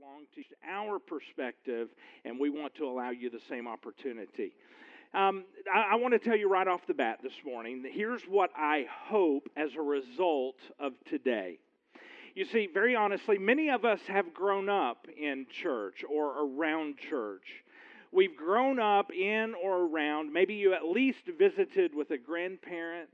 along to our perspective, and we want to allow you the same opportunity. Um, I, I want to tell you right off the bat this morning here's what I hope as a result of today. You see, very honestly, many of us have grown up in church or around church. We've grown up in or around, maybe you at least visited with a grandparent.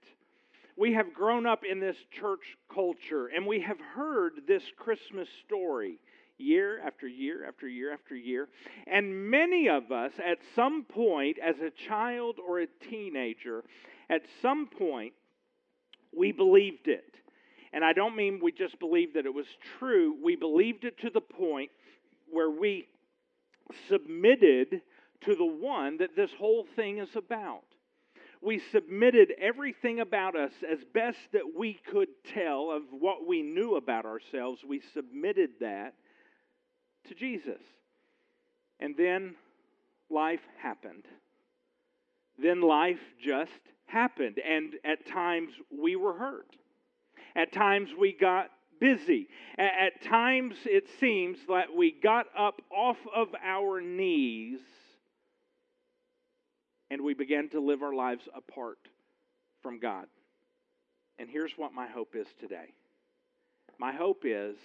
We have grown up in this church culture and we have heard this Christmas story year after year after year after year. And many of us, at some point, as a child or a teenager, at some point, we believed it. And I don't mean we just believed that it was true, we believed it to the point where we submitted to the one that this whole thing is about. We submitted everything about us as best that we could tell of what we knew about ourselves. We submitted that to Jesus. And then life happened. Then life just happened. And at times we were hurt. At times we got busy. At times it seems that we got up off of our knees and we began to live our lives apart from God. And here's what my hope is today. My hope is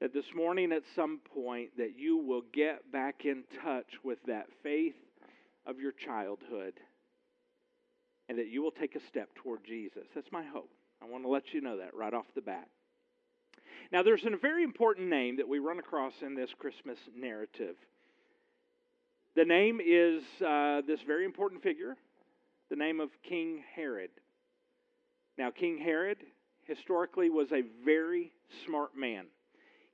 that this morning at some point that you will get back in touch with that faith of your childhood and that you will take a step toward Jesus. That's my hope. I want to let you know that right off the bat. Now, there's a very important name that we run across in this Christmas narrative. The name is uh, this very important figure, the name of King Herod. Now, King Herod historically was a very smart man.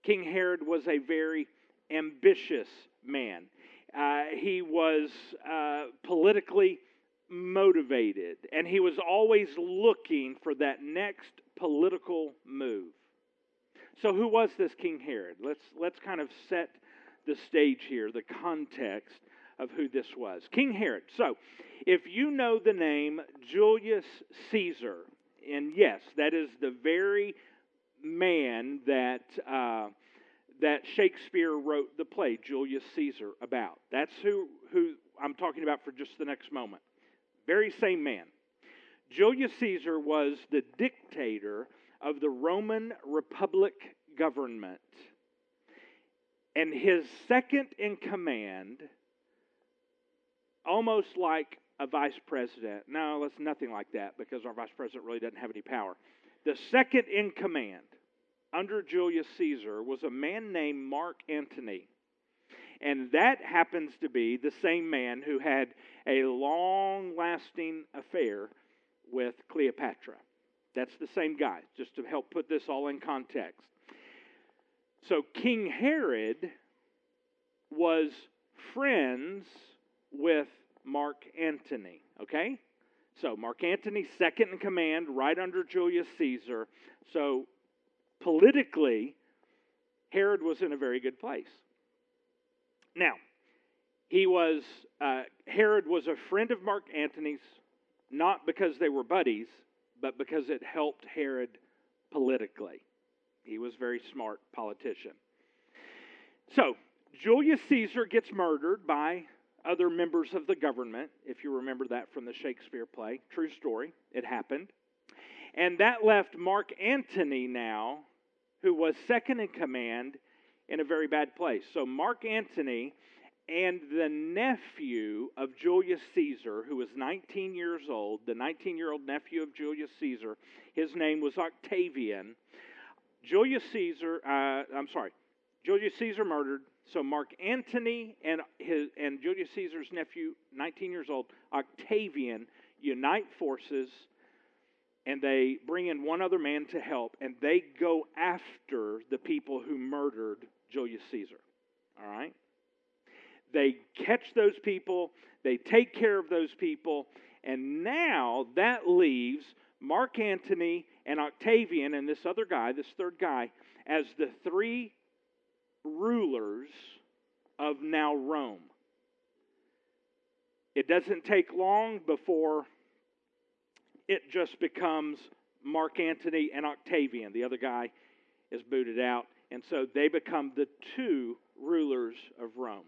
King Herod was a very ambitious man. Uh, he was uh, politically motivated, and he was always looking for that next political move. So, who was this King Herod? Let's, let's kind of set the stage here, the context of who this was. King Herod. So, if you know the name Julius Caesar, and yes, that is the very man that uh, that Shakespeare wrote the play Julius Caesar about. That's who who I'm talking about for just the next moment. Very same man. Julius Caesar was the dictator of the Roman Republic government. And his second in command, almost like a vice president. No, that's nothing like that because our vice president really doesn't have any power. The second in command under Julius Caesar was a man named Mark Antony. And that happens to be the same man who had a long lasting affair with Cleopatra. That's the same guy, just to help put this all in context. So, King Herod was friends with Mark Antony, okay? So, Mark Antony, second in command, right under Julius Caesar. So, politically, Herod was in a very good place. Now, he was, uh, Herod was a friend of Mark Antony's, not because they were buddies, but because it helped Herod politically. He was a very smart politician. So, Julius Caesar gets murdered by other members of the government, if you remember that from the Shakespeare play. True story, it happened. And that left Mark Antony now, who was second in command, in a very bad place. So Mark Antony and the nephew of Julius Caesar, who was 19 years old, the 19 year old nephew of Julius Caesar, his name was Octavian. Julius Caesar, uh, I'm sorry, Julius Caesar murdered. So Mark Antony and his and Julius Caesar's nephew, 19 years old, Octavian, unite forces and they bring in one other man to help, and they go after the people who murdered Julius Caesar. All right? They catch those people, they take care of those people, and now that leaves Mark Antony and Octavian and this other guy, this third guy, as the three rulers of now Rome. It doesn't take long before it just becomes Mark Antony and Octavian. The other guy is booted out, And so they become the two rulers of Rome.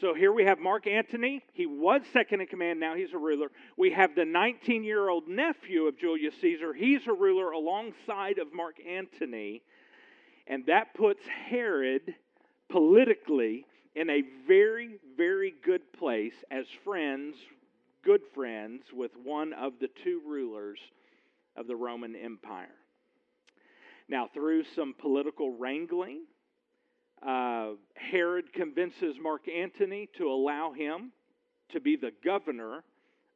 So here we have Mark Antony. He was second in command, now he's a ruler. We have the 19 year old nephew of Julius Caesar. He's a ruler alongside of Mark Antony. And that puts Herod politically in a very, very good place as friends, good friends, with one of the two rulers of the Roman Empire. Now, through some political wrangling, uh, Herod convinces Mark Antony to allow him to be the governor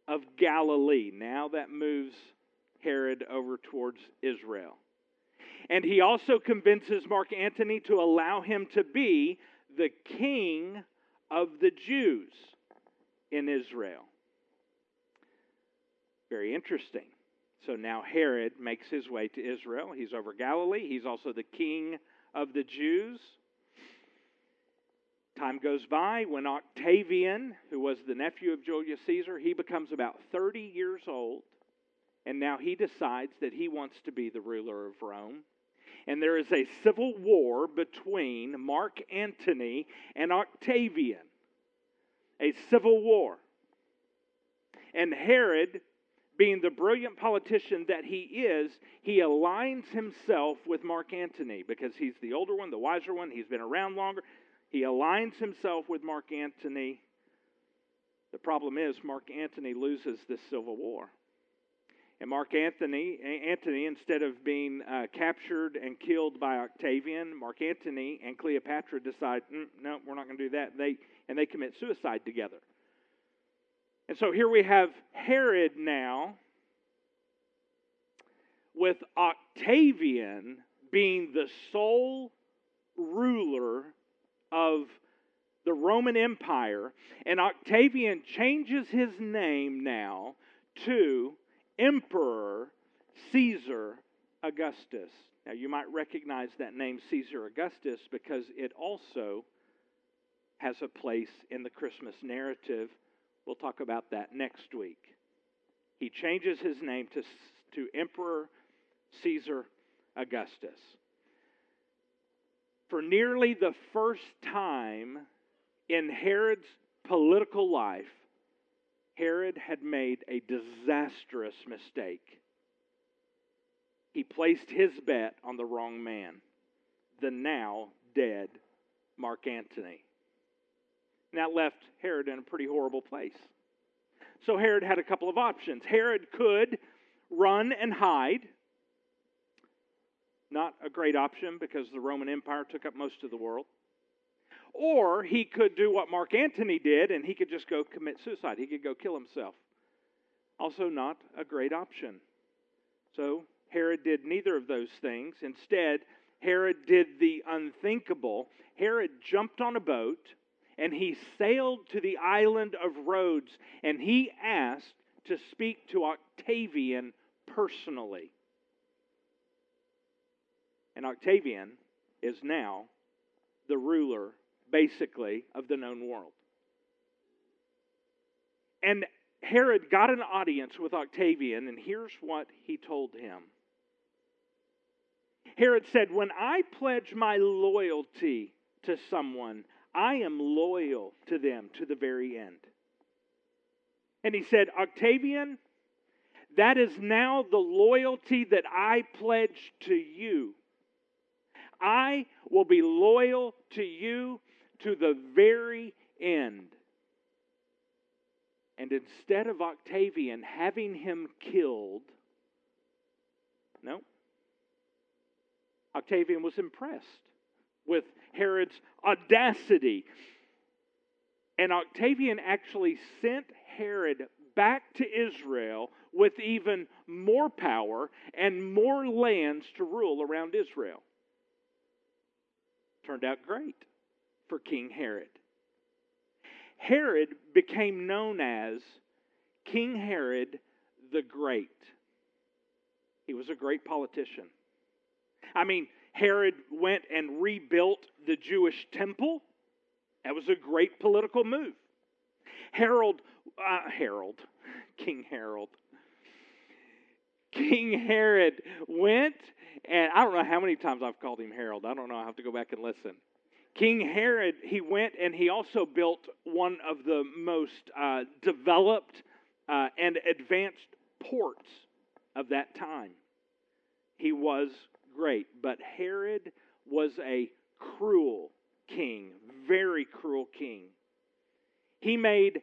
of Galilee. Now that moves Herod over towards Israel. And he also convinces Mark Antony to allow him to be the king of the Jews in Israel. Very interesting. So now Herod makes his way to Israel. He's over Galilee. He's also the king of the Jews. Time goes by when Octavian, who was the nephew of Julius Caesar, he becomes about 30 years old. And now he decides that he wants to be the ruler of Rome. And there is a civil war between Mark Antony and Octavian. A civil war. And Herod, being the brilliant politician that he is, he aligns himself with Mark Antony because he's the older one, the wiser one, he's been around longer. He aligns himself with Mark Antony. The problem is, Mark Antony loses this civil war. And Mark Antony, Antony, instead of being uh, captured and killed by Octavian, Mark Antony and Cleopatra decide, mm, no, we're not going to do that. They and they commit suicide together. And so here we have Herod now, with Octavian being the sole ruler of the Roman Empire, and Octavian changes his name now to Emperor Caesar Augustus. Now, you might recognize that name, Caesar Augustus, because it also has a place in the Christmas narrative. We'll talk about that next week. He changes his name to, to Emperor Caesar Augustus for nearly the first time in Herod's political life, Herod had made a disastrous mistake. He placed his bet on the wrong man, the now dead Mark Antony. And that left Herod in a pretty horrible place. So Herod had a couple of options. Herod could run and hide not a great option because the Roman Empire took up most of the world. Or he could do what Mark Antony did and he could just go commit suicide. He could go kill himself. Also, not a great option. So, Herod did neither of those things. Instead, Herod did the unthinkable. Herod jumped on a boat and he sailed to the island of Rhodes and he asked to speak to Octavian personally. And Octavian is now the ruler, basically, of the known world. And Herod got an audience with Octavian, and here's what he told him. Herod said, When I pledge my loyalty to someone, I am loyal to them to the very end. And he said, Octavian, that is now the loyalty that I pledge to you. I will be loyal to you to the very end. And instead of Octavian having him killed, no, Octavian was impressed with Herod's audacity. And Octavian actually sent Herod back to Israel with even more power and more lands to rule around Israel turned out great for King Herod. Herod became known as King Herod the Great. He was a great politician. I mean, Herod went and rebuilt the Jewish temple. That was a great political move. Harold, uh, Harold, King Harold, King Herod went and I don't know how many times I've called him Harold. I don't know. I have to go back and listen. King Herod, he went and he also built one of the most uh, developed uh, and advanced ports of that time. He was great, but Herod was a cruel king, very cruel king. He made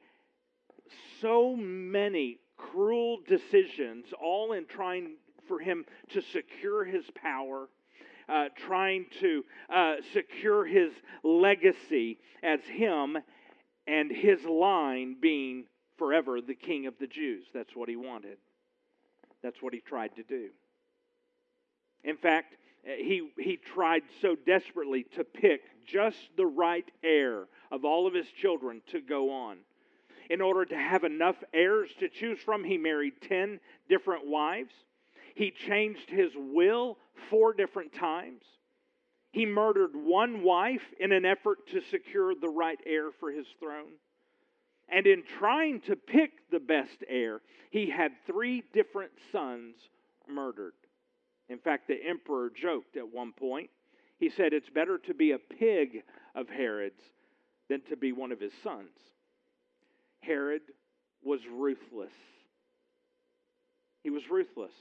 so many cruel decisions, all in trying for him to secure his power, uh, trying to uh, secure his legacy as him and his line being forever the king of the Jews. That's what he wanted. That's what he tried to do. In fact, he, he tried so desperately to pick just the right heir of all of his children to go on. In order to have enough heirs to choose from, he married 10 different wives. He changed his will four different times. He murdered one wife in an effort to secure the right heir for his throne. And in trying to pick the best heir, he had three different sons murdered. In fact, the emperor joked at one point. He said, It's better to be a pig of Herod's than to be one of his sons. Herod was ruthless. He was ruthless.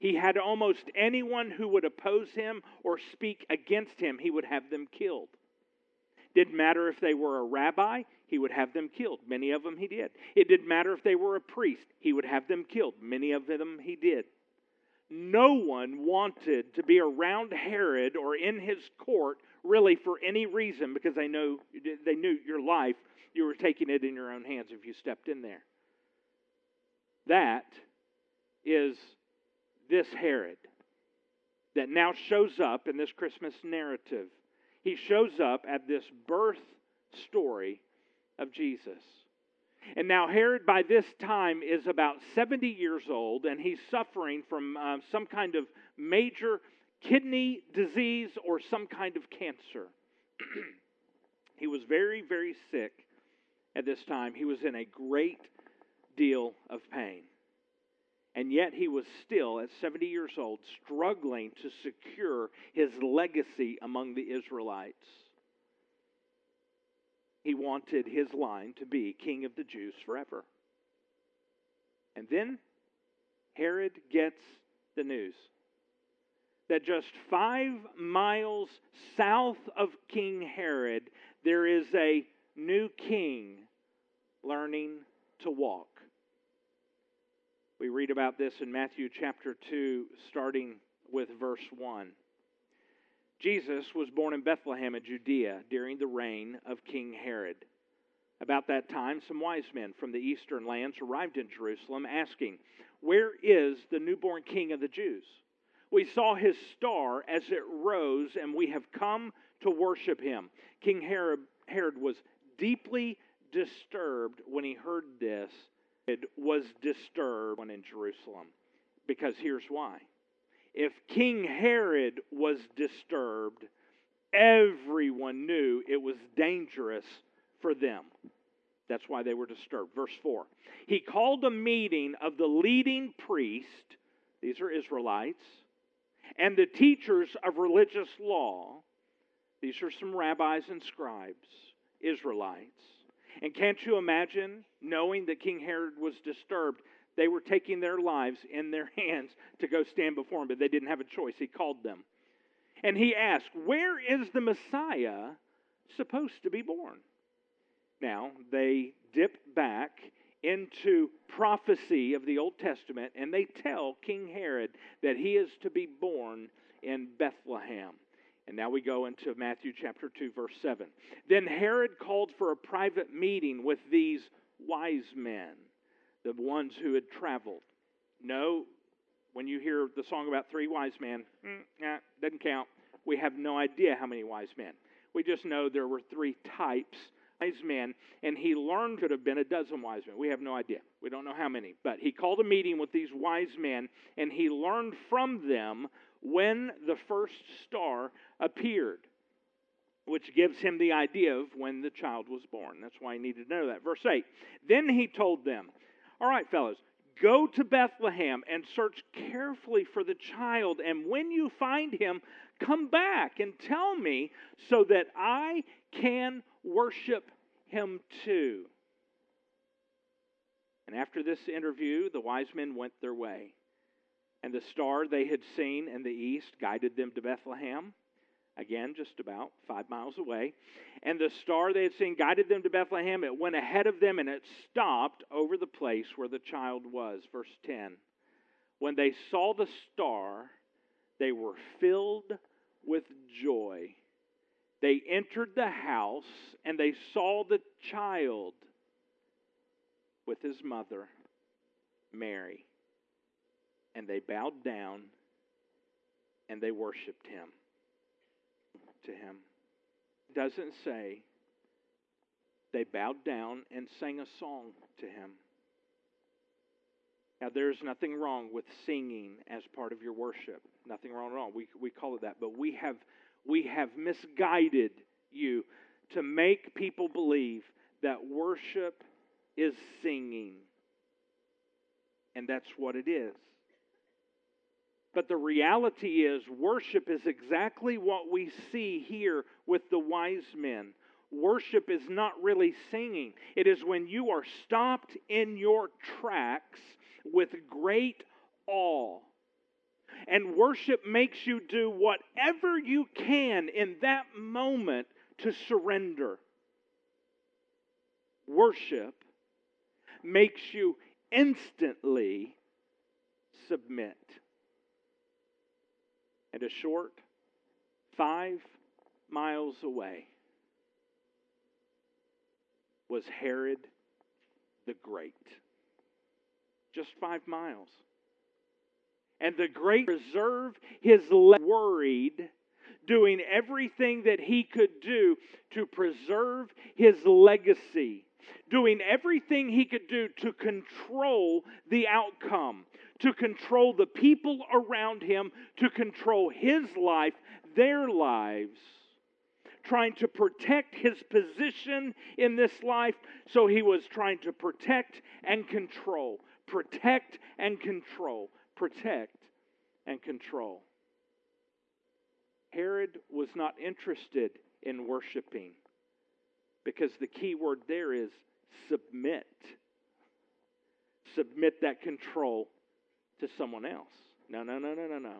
He had almost anyone who would oppose him or speak against him, he would have them killed. Didn't matter if they were a rabbi, he would have them killed. Many of them he did. It didn't matter if they were a priest, he would have them killed. Many of them he did. No one wanted to be around Herod or in his court really for any reason because they know they knew your life you were taking it in your own hands if you stepped in there. That is this Herod that now shows up in this Christmas narrative. He shows up at this birth story of Jesus. And now, Herod, by this time, is about 70 years old, and he's suffering from uh, some kind of major kidney disease or some kind of cancer. he was very, very sick at this time. He was in a great deal of pain. And yet, he was still, at 70 years old, struggling to secure his legacy among the Israelites he wanted his line to be king of the Jews forever. And then Herod gets the news that just five miles south of King Herod, there is a new king learning to walk. We read about this in Matthew chapter 2, starting with verse 1. Jesus was born in Bethlehem in Judea during the reign of King Herod. About that time, some wise men from the eastern lands arrived in Jerusalem asking, Where is the newborn king of the Jews? We saw his star as it rose, and we have come to worship him. King Herod, Herod was deeply disturbed when he heard this. Was disturbed in Jerusalem. Because here's why if King Herod was disturbed, everyone knew it was dangerous for them. That's why they were disturbed. Verse 4 He called a meeting of the leading priests, these are Israelites, and the teachers of religious law, these are some rabbis and scribes, Israelites. And can't you imagine knowing that King Herod was disturbed? They were taking their lives in their hands to go stand before him, but they didn't have a choice. He called them. And he asked, Where is the Messiah supposed to be born? Now, they dip back into prophecy of the Old Testament and they tell King Herod that he is to be born in Bethlehem. And now we go into Matthew chapter 2, verse 7. Then Herod called for a private meeting with these wise men the ones who had traveled. No, when you hear the song about three wise men, mm, nah, doesn't count. We have no idea how many wise men. We just know there were three types wise men, and he learned could have been a dozen wise men. We have no idea. We don't know how many. But he called a meeting with these wise men, and he learned from them when the first star appeared, which gives him the idea of when the child was born. That's why he needed to know that. Verse 8 Then he told them, all right, fellows, Go to Bethlehem and search carefully for the child, and when you find him, come back and tell me so that I can worship him too. And after this interview, the wise men went their way. And the star they had seen in the east guided them to Bethlehem. Again, just about five miles away. And the star they had seen guided them to Bethlehem. It went ahead of them and it stopped over the place where the child was. Verse 10. When they saw the star, they were filled with joy. They entered the house and they saw the child with his mother, Mary. And they bowed down and they worshiped him to him. Doesn't say they bowed down and sang a song to him. Now, there's nothing wrong with singing as part of your worship. Nothing wrong at all. We, we call it that. But we have, we have misguided you to make people believe that worship is singing. And that's what it is. But the reality is, worship is exactly what we see here with the wise men. Worship is not really singing, it is when you are stopped in your tracks with great awe. And worship makes you do whatever you can in that moment to surrender. Worship makes you instantly submit. And a short five miles away was Herod the Great. Just five miles. And the Great preserved his worried, doing everything that he could do to preserve his legacy doing everything he could do to control the outcome, to control the people around him, to control his life, their lives, trying to protect his position in this life. So he was trying to protect and control, protect and control, protect and control. Herod was not interested in worshiping because the key word there is submit. Submit that control to someone else. No, no, no, no, no, no.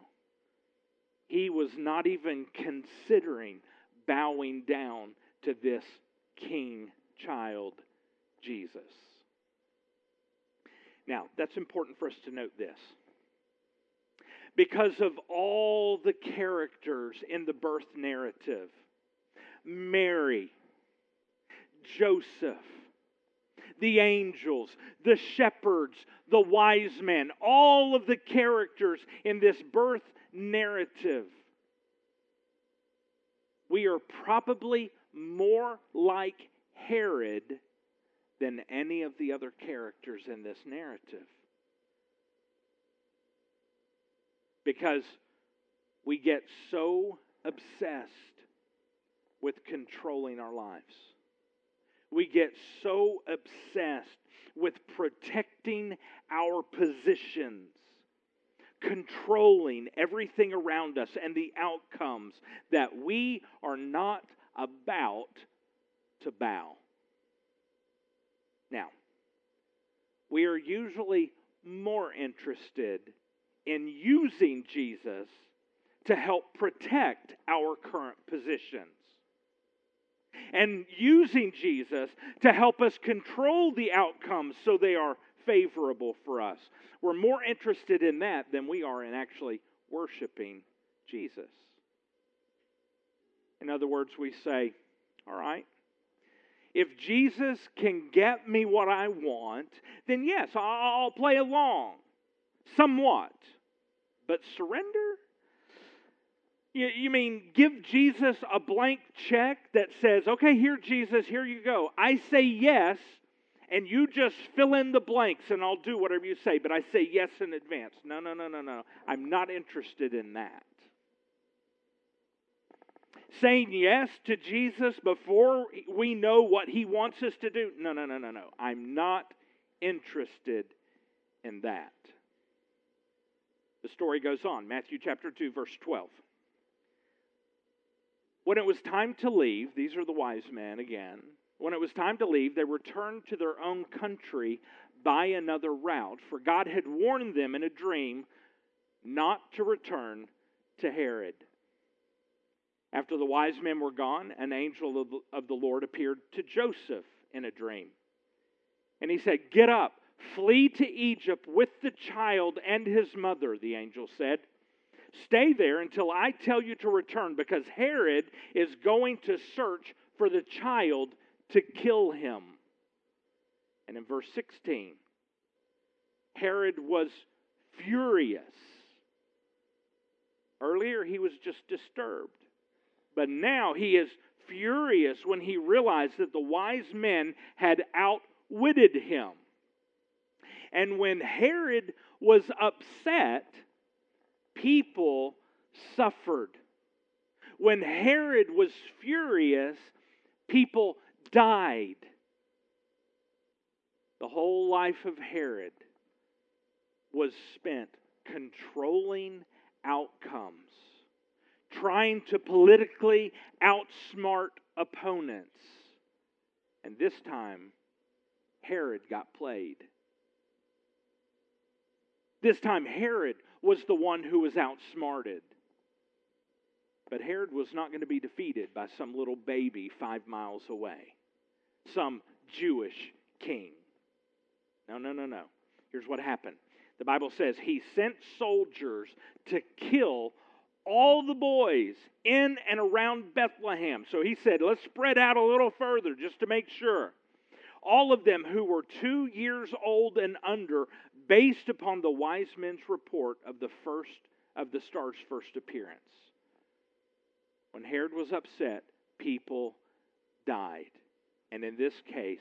He was not even considering bowing down to this king child, Jesus. Now, that's important for us to note this. Because of all the characters in the birth narrative Mary, Joseph, the angels, the shepherds, the wise men, all of the characters in this birth narrative. We are probably more like Herod than any of the other characters in this narrative. Because we get so obsessed with controlling our lives. We get so obsessed with protecting our positions, controlling everything around us and the outcomes that we are not about to bow. Now, we are usually more interested in using Jesus to help protect our current positions and using Jesus to help us control the outcomes so they are favorable for us. We're more interested in that than we are in actually worshiping Jesus. In other words, we say, all right, if Jesus can get me what I want, then yes, I'll play along somewhat. But surrender? You, you mean give Jesus a blank check that says, okay, here, Jesus, here you go. I say yes, and you just fill in the blanks and I'll do whatever you say, but I say yes in advance. No, no, no, no, no. I'm not interested in that. Saying yes to Jesus before we know what he wants us to do. No, no, no, no, no. I'm not interested in that. The story goes on, Matthew chapter 2, verse 12. When it was time to leave, these are the wise men again. When it was time to leave, they returned to their own country by another route, for God had warned them in a dream not to return to Herod. After the wise men were gone, an angel of the, Lord appeared to Joseph in a dream. And he said, Get up, flee to Egypt with the child and his mother, the angel said. Stay there until I tell you to return, because Herod is going to search for the child to kill him. And in verse 16, Herod was furious. Earlier, he was just disturbed. But now he is furious when he realized that the wise men had outwitted him. And when Herod was upset, people suffered. When Herod was furious, people died. The whole life of Herod was spent controlling outcomes, trying to politically outsmart opponents. And this time, Herod got played. This time, Herod was the one who was outsmarted. But Herod was not going to be defeated by some little baby five miles away, some Jewish king. No, no, no, no. Here's what happened the Bible says he sent soldiers to kill all the boys in and around Bethlehem. So he said, let's spread out a little further just to make sure. All of them who were two years old and under, based upon the wise men's report of the first of the star's first appearance. When Herod was upset, people died. And in this case,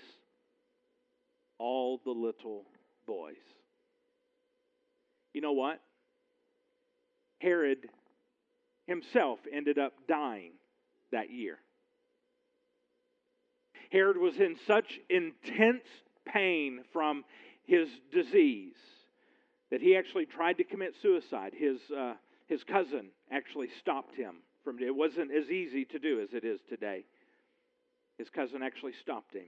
all the little boys. You know what? Herod himself ended up dying that year. Herod was in such intense pain from his disease that he actually tried to commit suicide. His, uh, his cousin actually stopped him from it. wasn't as easy to do as it is today. His cousin actually stopped him.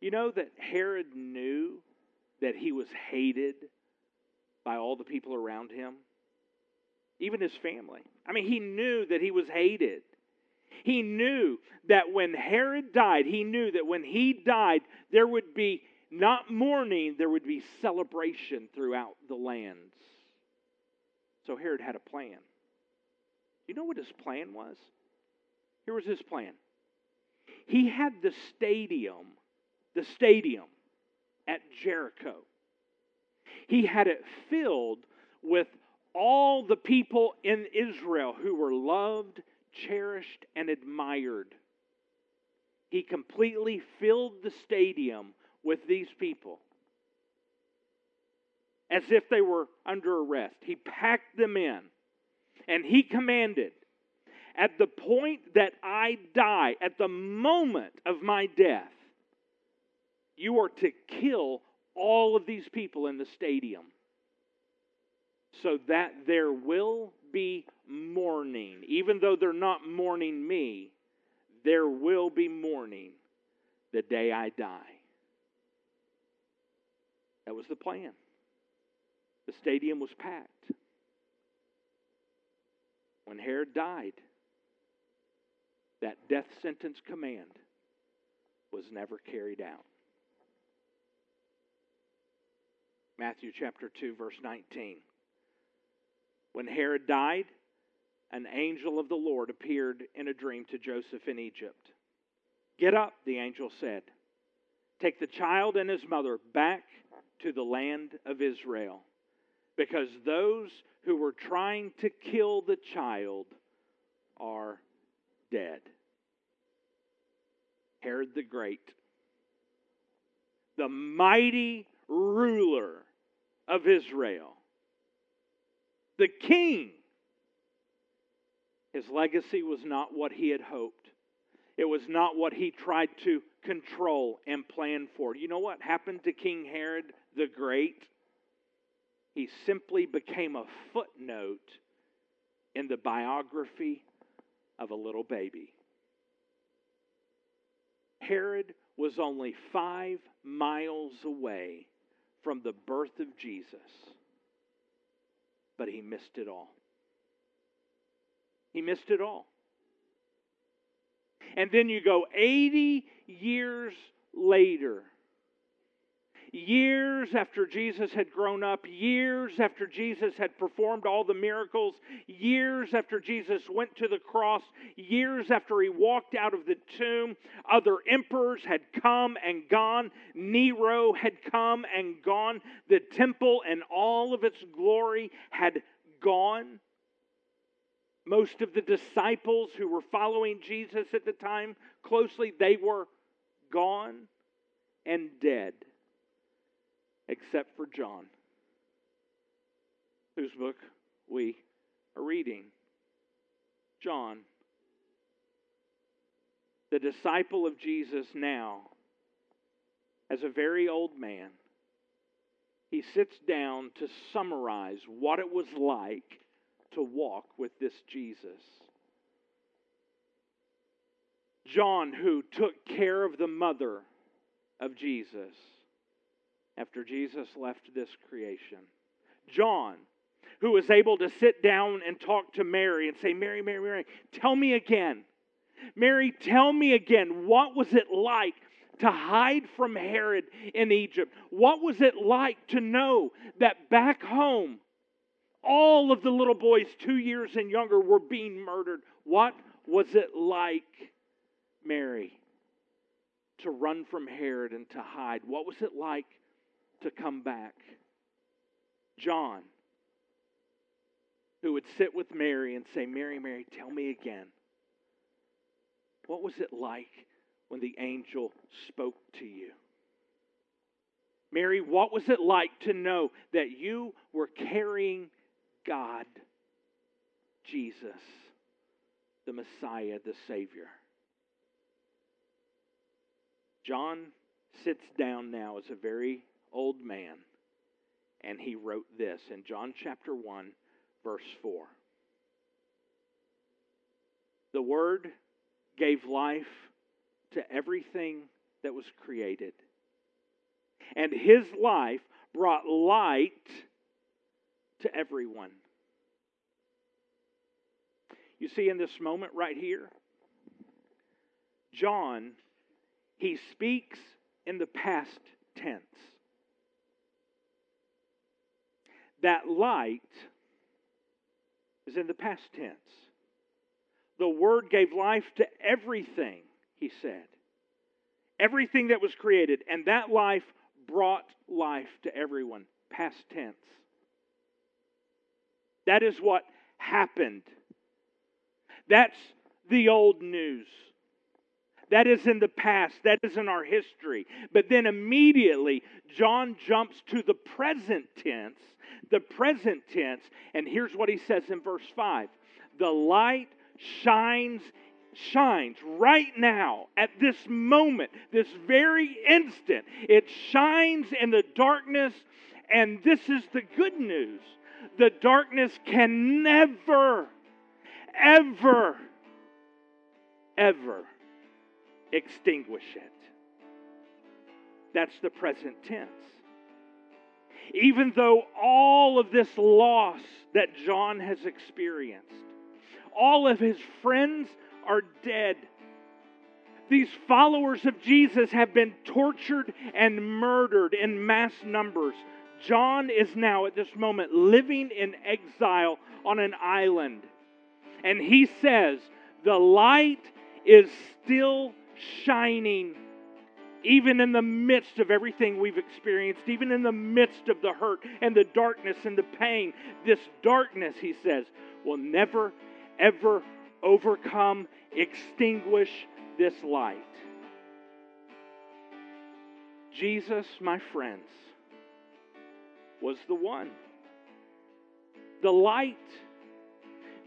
You know that Herod knew that he was hated by all the people around him, even his family. I mean, he knew that he was hated. He knew that when Herod died, he knew that when he died, there would be not mourning, there would be celebration throughout the lands. So Herod had a plan. You know what his plan was? Here was his plan. He had the stadium, the stadium at Jericho he had it filled with all the people in Israel who were loved, cherished, and admired. He completely filled the stadium with these people as if they were under arrest. He packed them in and he commanded, At the point that I die, at the moment of my death, you are to kill all of these people in the stadium so that there will be mourning. Even though they're not mourning me, there will be mourning the day I die. That was the plan. The stadium was packed. When Herod died, that death sentence command was never carried out. Matthew chapter 2, verse 19. When Herod died, an angel of the Lord appeared in a dream to Joseph in Egypt. Get up, the angel said. Take the child and his mother back to the land of Israel, because those who were trying to kill the child are dead. Herod the Great, the mighty ruler of Israel, the king. His legacy was not what he had hoped. It was not what he tried to control and plan for. You know what happened to King Herod the Great, he simply became a footnote in the biography of a little baby. Herod was only five miles away from the birth of Jesus, but he missed it all. He missed it all. And then you go 80 years later years after Jesus had grown up, years after Jesus had performed all the miracles, years after Jesus went to the cross, years after he walked out of the tomb, other emperors had come and gone. Nero had come and gone. The temple and all of its glory had gone. Most of the disciples who were following Jesus at the time closely, they were gone and dead except for John, whose book we are reading. John, the disciple of Jesus now, as a very old man, he sits down to summarize what it was like to walk with this Jesus. John, who took care of the mother of Jesus after Jesus left this creation. John, who was able to sit down and talk to Mary and say, Mary, Mary, Mary, tell me again. Mary, tell me again, what was it like to hide from Herod in Egypt? What was it like to know that back home, all of the little boys two years and younger were being murdered? What was it like, Mary, to run from Herod and to hide? What was it like to come back. John, who would sit with Mary and say, Mary, Mary, tell me again. What was it like when the angel spoke to you? Mary, what was it like to know that you were carrying God, Jesus, the Messiah, the Savior? John sits down now as a very old man, and he wrote this in John chapter 1, verse 4. The Word gave life to everything that was created, and His life brought light to everyone. You see, in this moment right here, John, he speaks in the past tense. That light is in the past tense. The Word gave life to everything, he said. Everything that was created, and that life brought life to everyone. Past tense. That is what happened. That's the old news. That is in the past. That is in our history. But then immediately, John jumps to the present tense the present tense. And here's what he says in verse 5 The light shines shines right now at this moment, this very instant. It shines in the darkness, and this is the good news. The darkness can never, ever, ever extinguish it. That's the present tense even though all of this loss that John has experienced, all of his friends are dead. These followers of Jesus have been tortured and murdered in mass numbers. John is now at this moment living in exile on an island. And he says, The light is still shining even in the midst of everything we've experienced, even in the midst of the hurt and the darkness and the pain, this darkness, he says, will never, ever overcome, extinguish this light. Jesus, my friends, was the one. The light.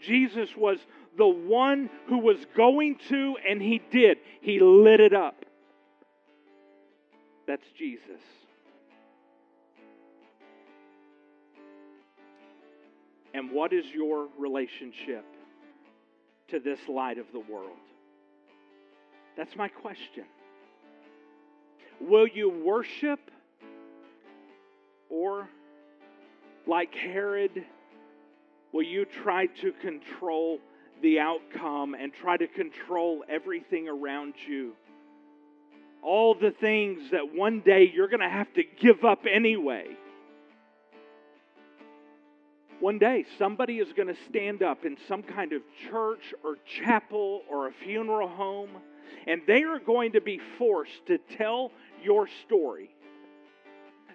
Jesus was the one who was going to, and he did. He lit it up. That's Jesus. And what is your relationship to this light of the world? That's my question. Will you worship or, like Herod, will you try to control the outcome and try to control everything around you? All the things that one day you're going to have to give up anyway. One day, somebody is going to stand up in some kind of church or chapel or a funeral home, and they are going to be forced to tell your story.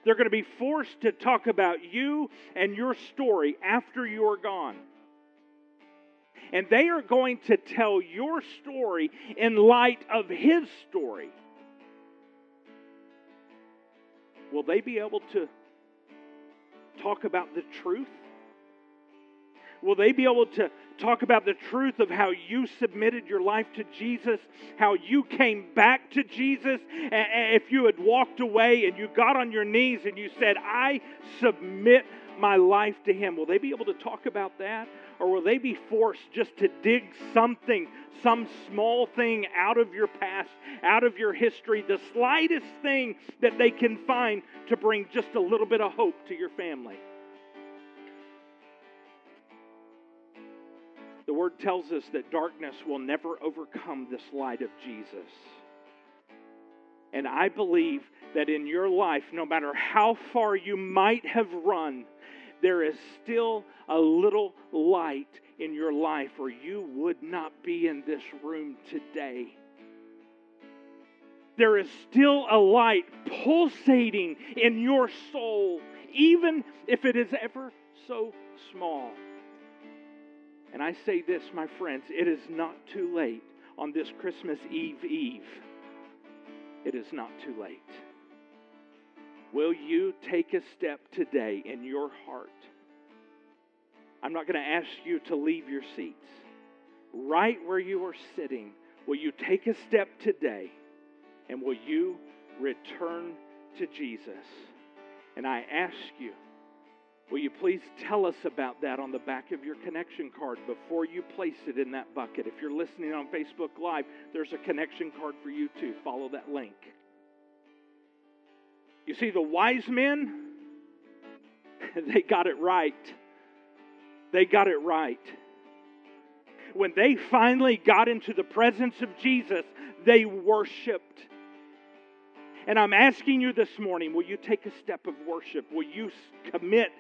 They're going to be forced to talk about you and your story after you're gone. And they are going to tell your story in light of his story. Will they be able to talk about the truth? Will they be able to talk about the truth of how you submitted your life to Jesus, how you came back to Jesus? If you had walked away and you got on your knees and you said, I submit my life to Him, will they be able to talk about that? Or will they be forced just to dig something, some small thing out of your past, out of your history, the slightest thing that they can find to bring just a little bit of hope to your family? The word tells us that darkness will never overcome this light of Jesus. And I believe that in your life, no matter how far you might have run, there is still a little light in your life, or you would not be in this room today. There is still a light pulsating in your soul, even if it is ever so small. And I say this, my friends, it is not too late on this Christmas Eve Eve. It is not too late. Will you take a step today in your heart? I'm not going to ask you to leave your seats. Right where you are sitting, will you take a step today and will you return to Jesus? And I ask you, Will you please tell us about that on the back of your connection card before you place it in that bucket? If you're listening on Facebook Live, there's a connection card for you too. Follow that link. You see, the wise men, they got it right. They got it right. When they finally got into the presence of Jesus, they worshiped. And I'm asking you this morning will you take a step of worship? Will you commit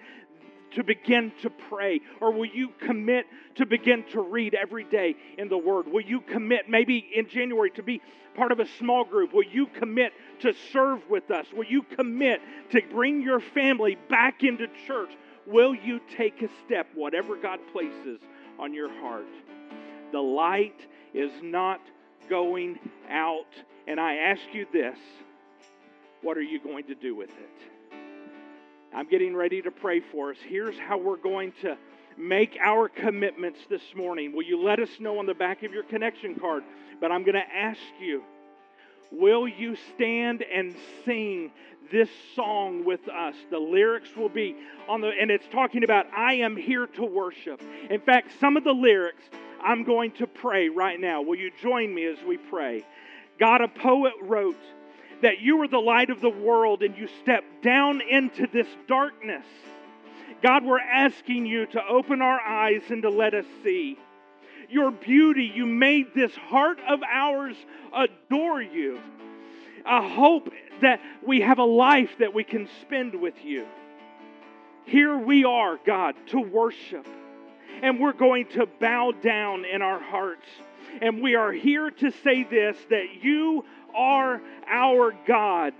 to begin to pray? Or will you commit to begin to read every day in the Word? Will you commit maybe in January to be part of a small group? Will you commit to serve with us? Will you commit to bring your family back into church? Will you take a step, whatever God places on your heart? The light is not going out. And I ask you this what are you going to do with it? I'm getting ready to pray for us. Here's how we're going to make our commitments this morning. Will you let us know on the back of your connection card? But I'm going to ask you will you stand and sing this song with us? The lyrics will be on the, and it's talking about, I am here to worship. In fact, some of the lyrics I'm going to pray right now. Will you join me as we pray? God, a poet wrote, that you are the light of the world and you step down into this darkness. God, we're asking you to open our eyes and to let us see your beauty. You made this heart of ours adore you. A hope that we have a life that we can spend with you. Here we are, God, to worship. And we're going to bow down in our hearts. And we are here to say this that you are our God.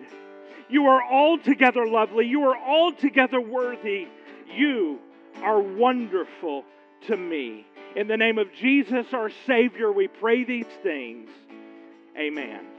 You are altogether lovely. You are altogether worthy. You are wonderful to me. In the name of Jesus, our Savior, we pray these things. Amen.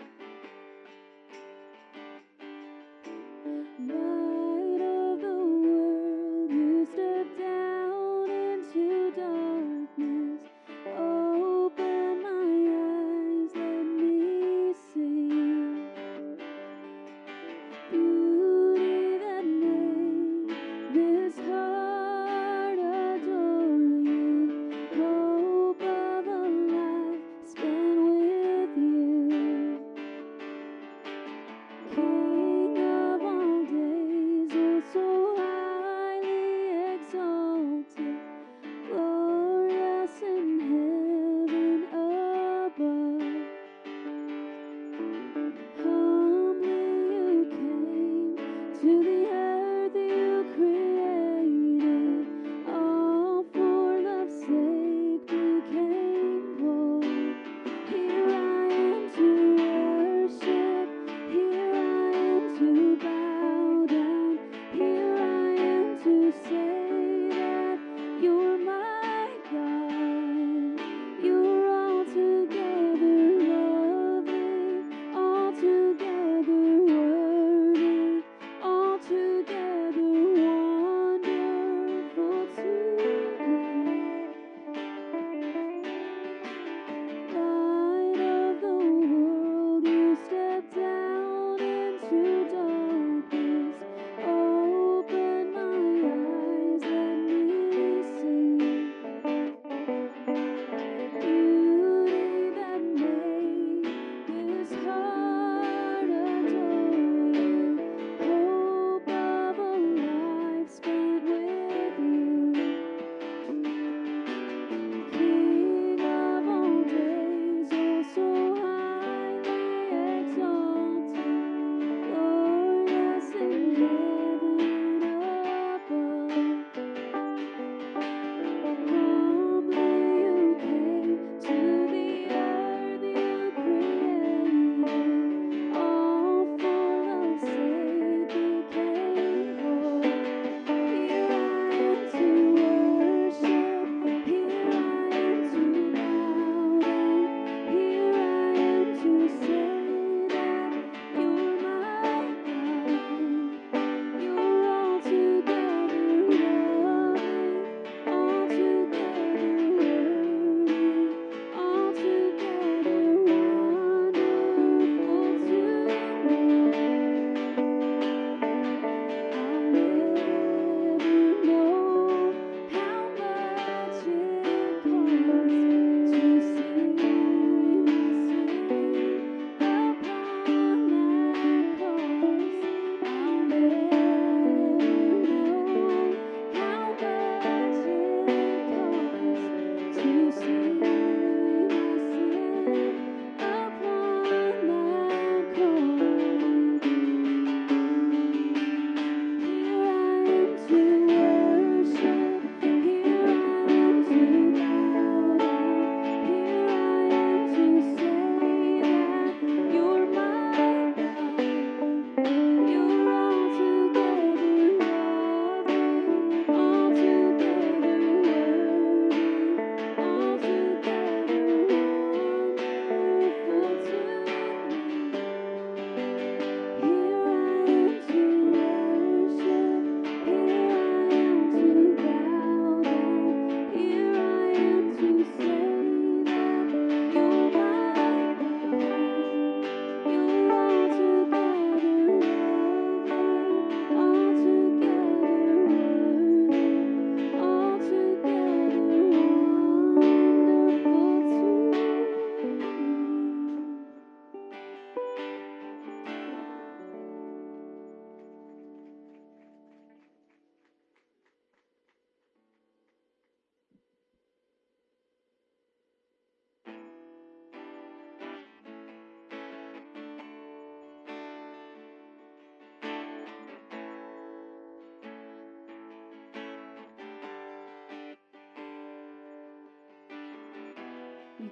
You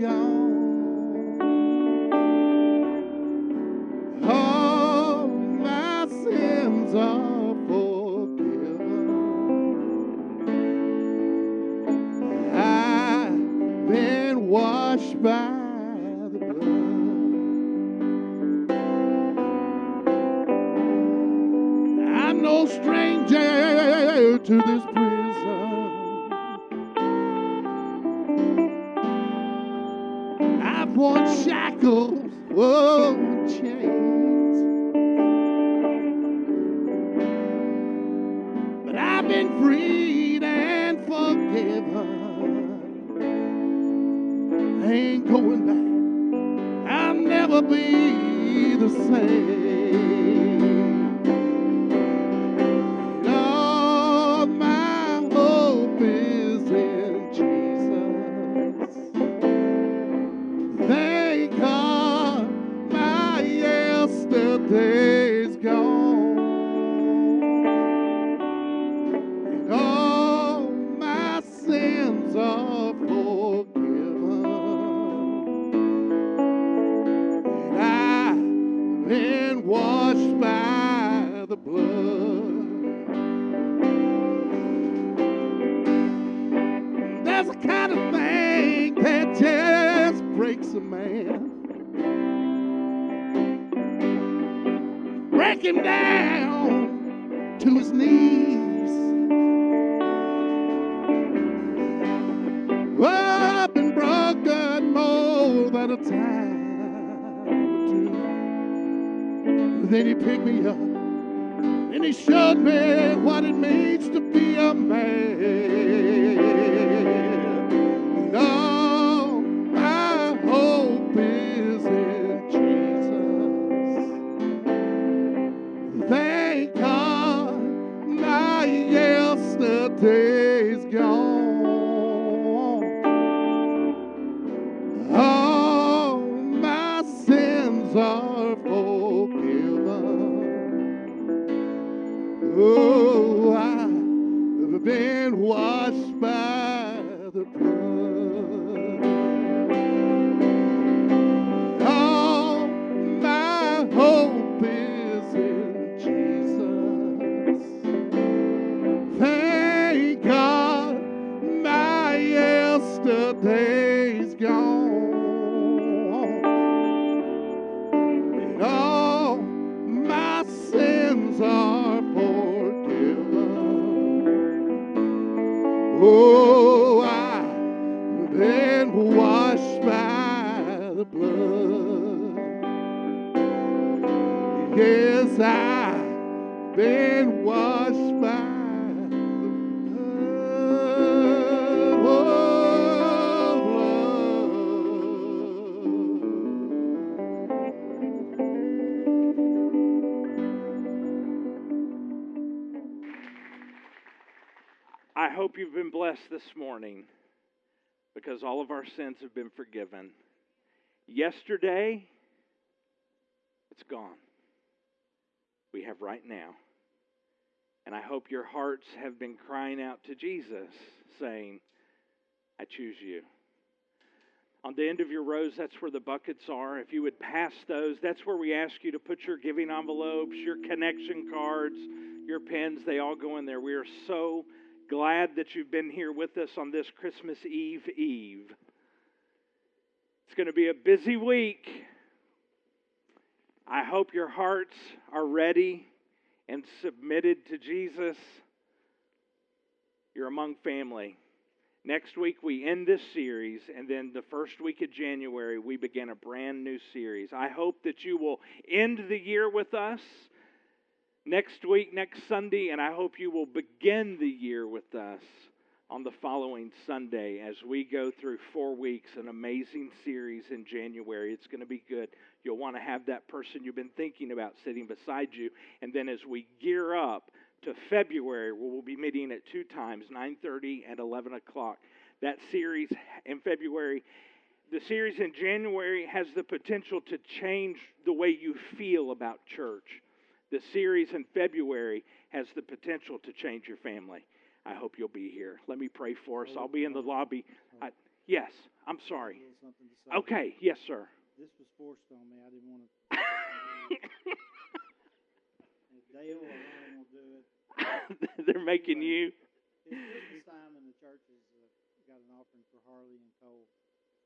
gone. To his knees. Well, I've been broken more than a time or two. Then he picked me up and he showed me what it means to be a man. Hope you've been blessed this morning because all of our sins have been forgiven. Yesterday, it's gone. We have right now. And I hope your hearts have been crying out to Jesus, saying, I choose you. On the end of your rows, that's where the buckets are. If you would pass those, that's where we ask you to put your giving envelopes, your connection cards, your pens. They all go in there. We are so glad that you've been here with us on this Christmas Eve Eve. It's going to be a busy week. I hope your hearts are ready and submitted to Jesus. You're among family. Next week, we end this series, and then the first week of January, we begin a brand new series. I hope that you will end the year with us next week, next Sunday, and I hope you will begin the year with us on the following Sunday as we go through four weeks, an amazing series in January. It's going to be good. You'll want to have that person you've been thinking about sitting beside you. And then as we gear up to February, where we'll be meeting at two times, 9.30 and 11 o'clock. That series in February, the series in January has the potential to change the way you feel about church. The series in February has the potential to change your family. I hope you'll be here. Let me pray for us. I'll be in the lobby. I, yes, I'm sorry. Okay, yes, sir. This was forced on me. I didn't want to. Dale Ronnie will do it. They're making you. It's Christmas time, and the church has uh, got an offering for Harley and Cole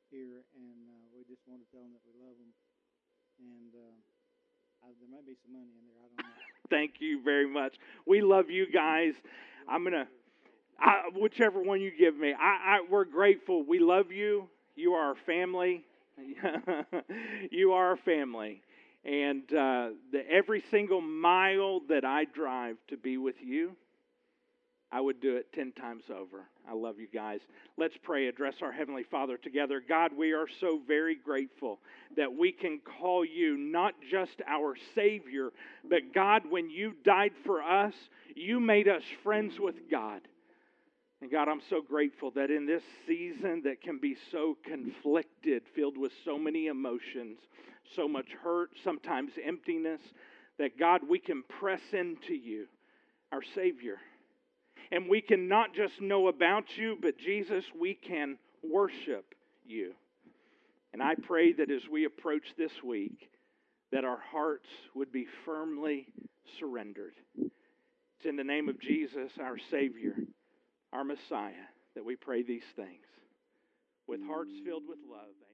here, and uh, we just want to tell them that we love them. And uh, I, there may be some money in there. I don't know. Thank you very much. We love you guys. I'm gonna, I, whichever one you give me. I, I, we're grateful. We love you. You are our family. you are our family, and uh, the, every single mile that I drive to be with you, I would do it 10 times over. I love you guys. Let's pray, address our Heavenly Father together. God, we are so very grateful that we can call you not just our Savior, but God, when you died for us, you made us friends with God. And God, I'm so grateful that in this season that can be so conflicted, filled with so many emotions, so much hurt, sometimes emptiness, that God, we can press into you, our Savior. And we can not just know about you, but Jesus, we can worship you. And I pray that as we approach this week, that our hearts would be firmly surrendered. It's in the name of Jesus, our Savior, our Messiah, that we pray these things with hearts filled with love.